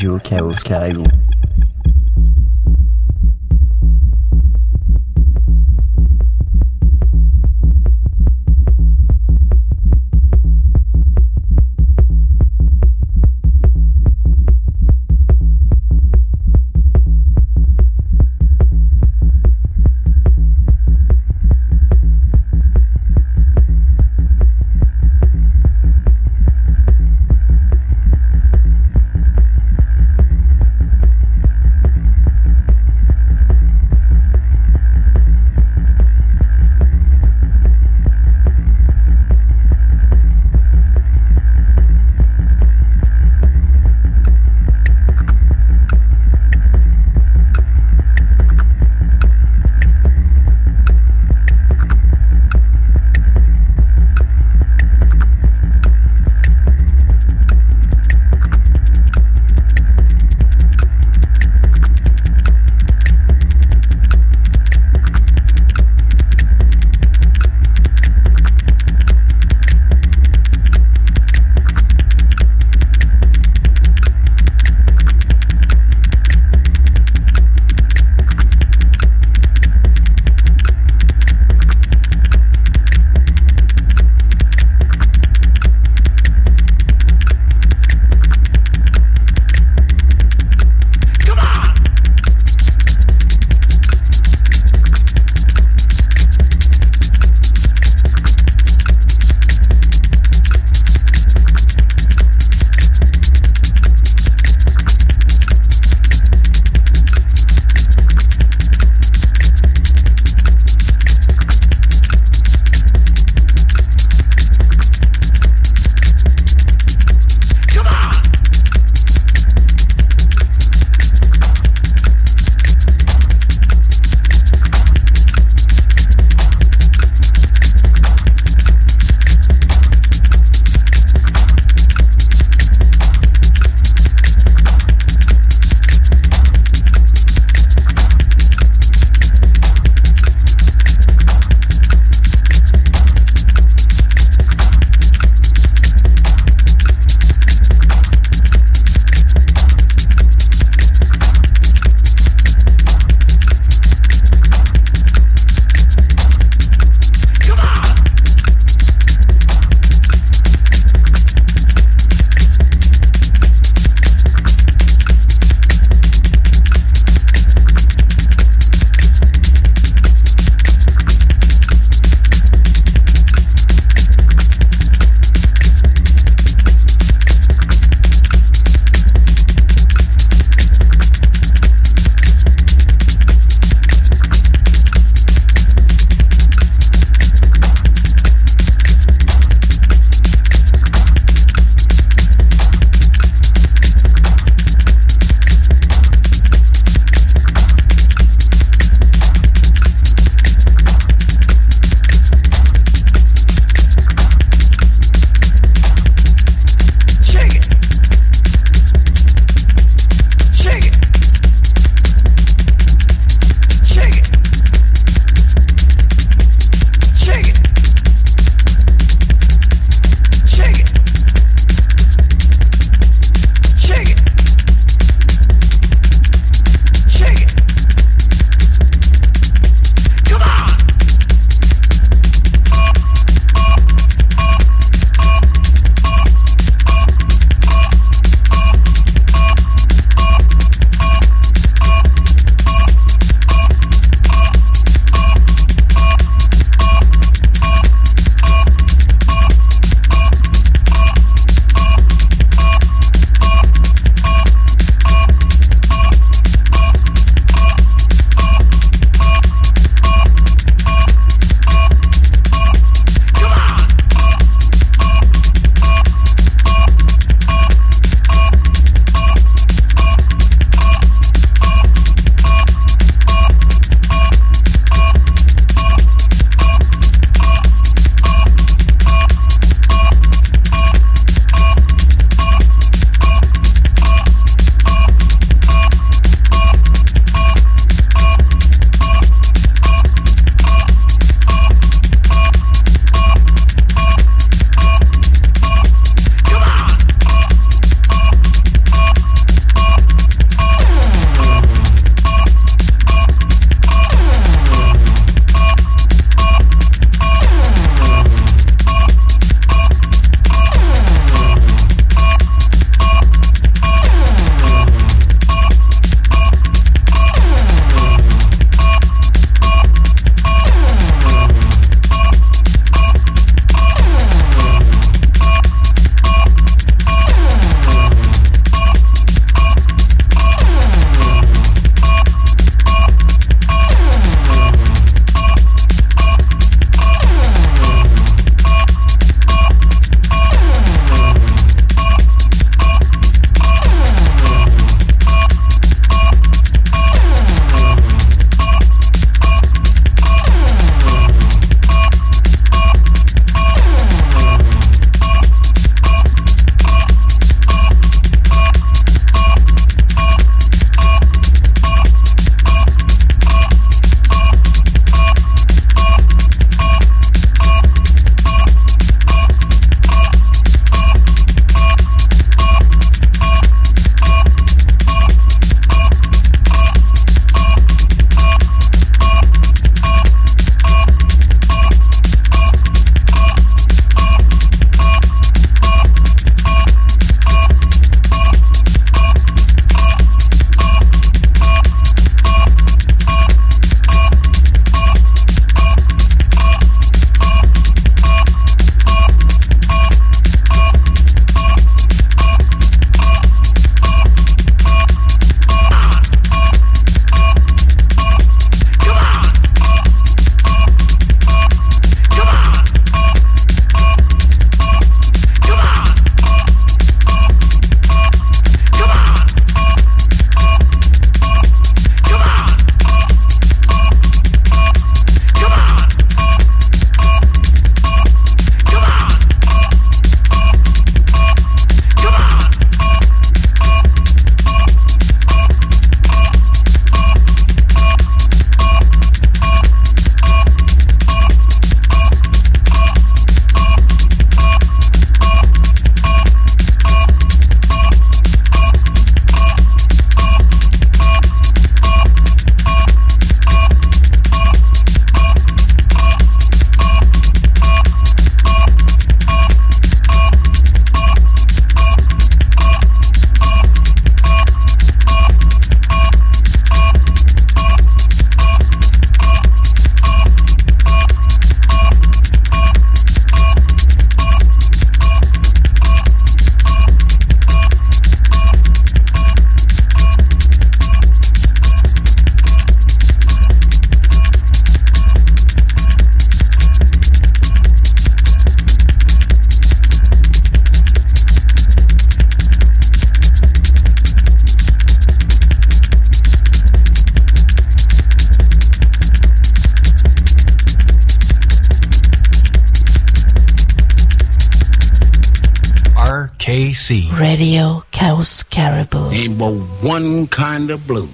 Radio Chaos Caribou. KC. Radio Chaos Caribou. Ain't but one kind of blues.